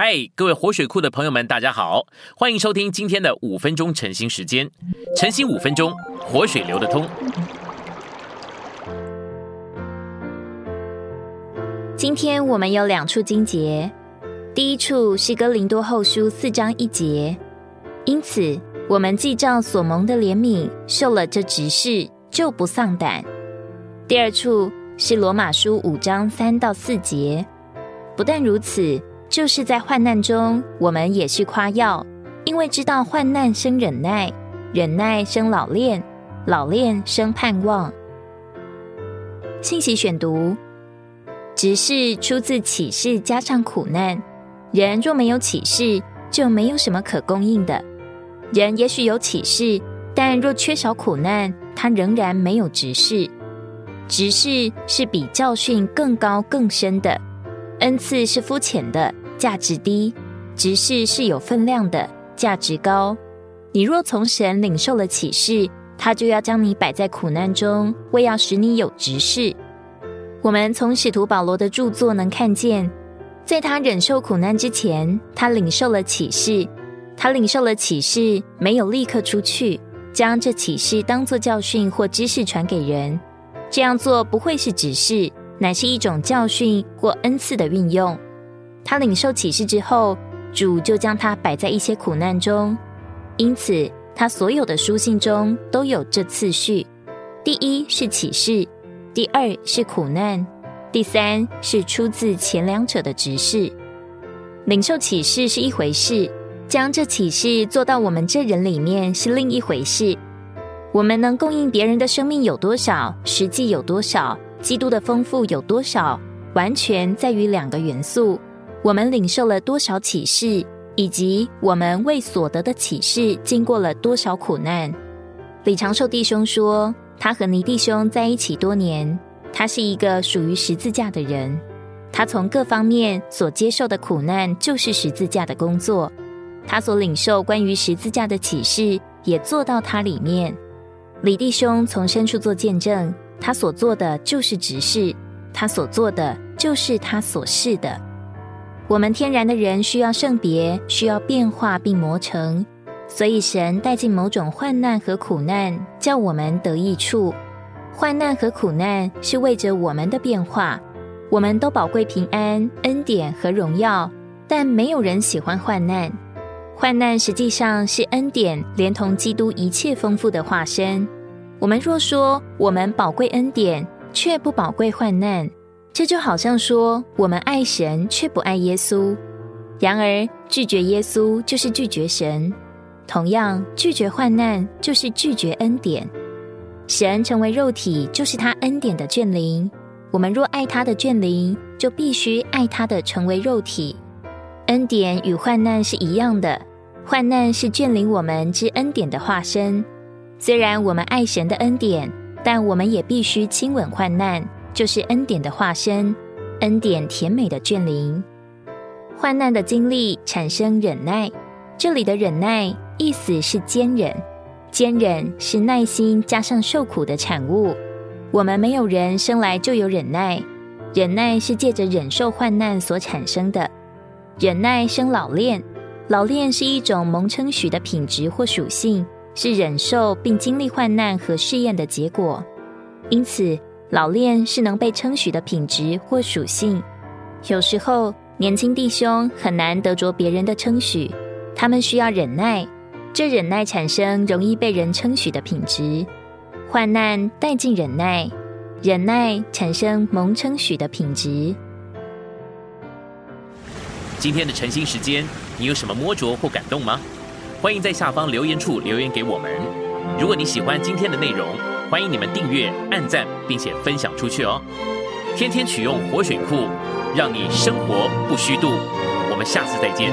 嗨，各位活水库的朋友们，大家好，欢迎收听今天的五分钟晨兴时间。晨兴五分钟，活水流得通。今天我们有两处经节，第一处是哥林多后书四章一节，因此我们既照所蒙的怜悯受了这执事，就不丧胆。第二处是罗马书五章三到四节，不但如此。就是在患难中，我们也是夸耀，因为知道患难生忍耐，忍耐生老练，老练生盼望。信息选读：执事出自启示，加上苦难。人若没有启示，就没有什么可供应的。人也许有启示，但若缺少苦难，他仍然没有执事。执事是比教训更高更深的。恩赐是肤浅的，价值低；执事是有分量的，价值高。你若从神领受了启示，他就要将你摆在苦难中，为要使你有执事。我们从使徒保罗的著作能看见，在他忍受苦难之前，他领受了启示。他领受了启示，没有立刻出去，将这启示当作教训或知识传给人。这样做不会是指示。乃是一种教训或恩赐的运用。他领受启示之后，主就将他摆在一些苦难中。因此，他所有的书信中都有这次序：第一是启示，第二是苦难，第三是出自前两者的执事。领受启示是一回事，将这启示做到我们这人里面是另一回事。我们能供应别人的生命有多少，实际有多少？基督的丰富有多少，完全在于两个元素：我们领受了多少启示，以及我们为所得的启示经过了多少苦难。李长寿弟兄说，他和尼弟兄在一起多年，他是一个属于十字架的人。他从各方面所接受的苦难，就是十字架的工作。他所领受关于十字架的启示，也做到他里面。李弟兄从深处做见证。他所做的就是执事，他所做的就是他所示的。我们天然的人需要圣别，需要变化并磨成，所以神带进某种患难和苦难，叫我们得益处。患难和苦难是为着我们的变化。我们都宝贵平安、恩典和荣耀，但没有人喜欢患难。患难实际上是恩典连同基督一切丰富的化身。我们若说我们宝贵恩典，却不宝贵患难，这就好像说我们爱神却不爱耶稣。然而拒绝耶稣就是拒绝神，同样拒绝患难就是拒绝恩典。神成为肉体就是他恩典的眷灵。我们若爱他的眷灵，就必须爱他的成为肉体。恩典与患难是一样的，患难是眷灵我们之恩典的化身。虽然我们爱神的恩典，但我们也必须亲吻患难，就是恩典的化身，恩典甜美的眷灵。患难的经历产生忍耐，这里的忍耐意思是坚忍，坚忍是耐心加上受苦的产物。我们没有人生来就有忍耐，忍耐是借着忍受患难所产生的。忍耐生老练，老练是一种蒙称许的品质或属性。是忍受并经历患难和试验的结果，因此老练是能被称许的品质或属性。有时候年轻弟兄很难得着别人的称许，他们需要忍耐，这忍耐产生容易被人称许的品质。患难带进忍耐，忍耐产生蒙称许的品质。今天的晨兴时间，你有什么摸着或感动吗？欢迎在下方留言处留言给我们。如果你喜欢今天的内容，欢迎你们订阅按赞并且分享出去哦。天天取用活水库让你生活不虚度。我们下次再见。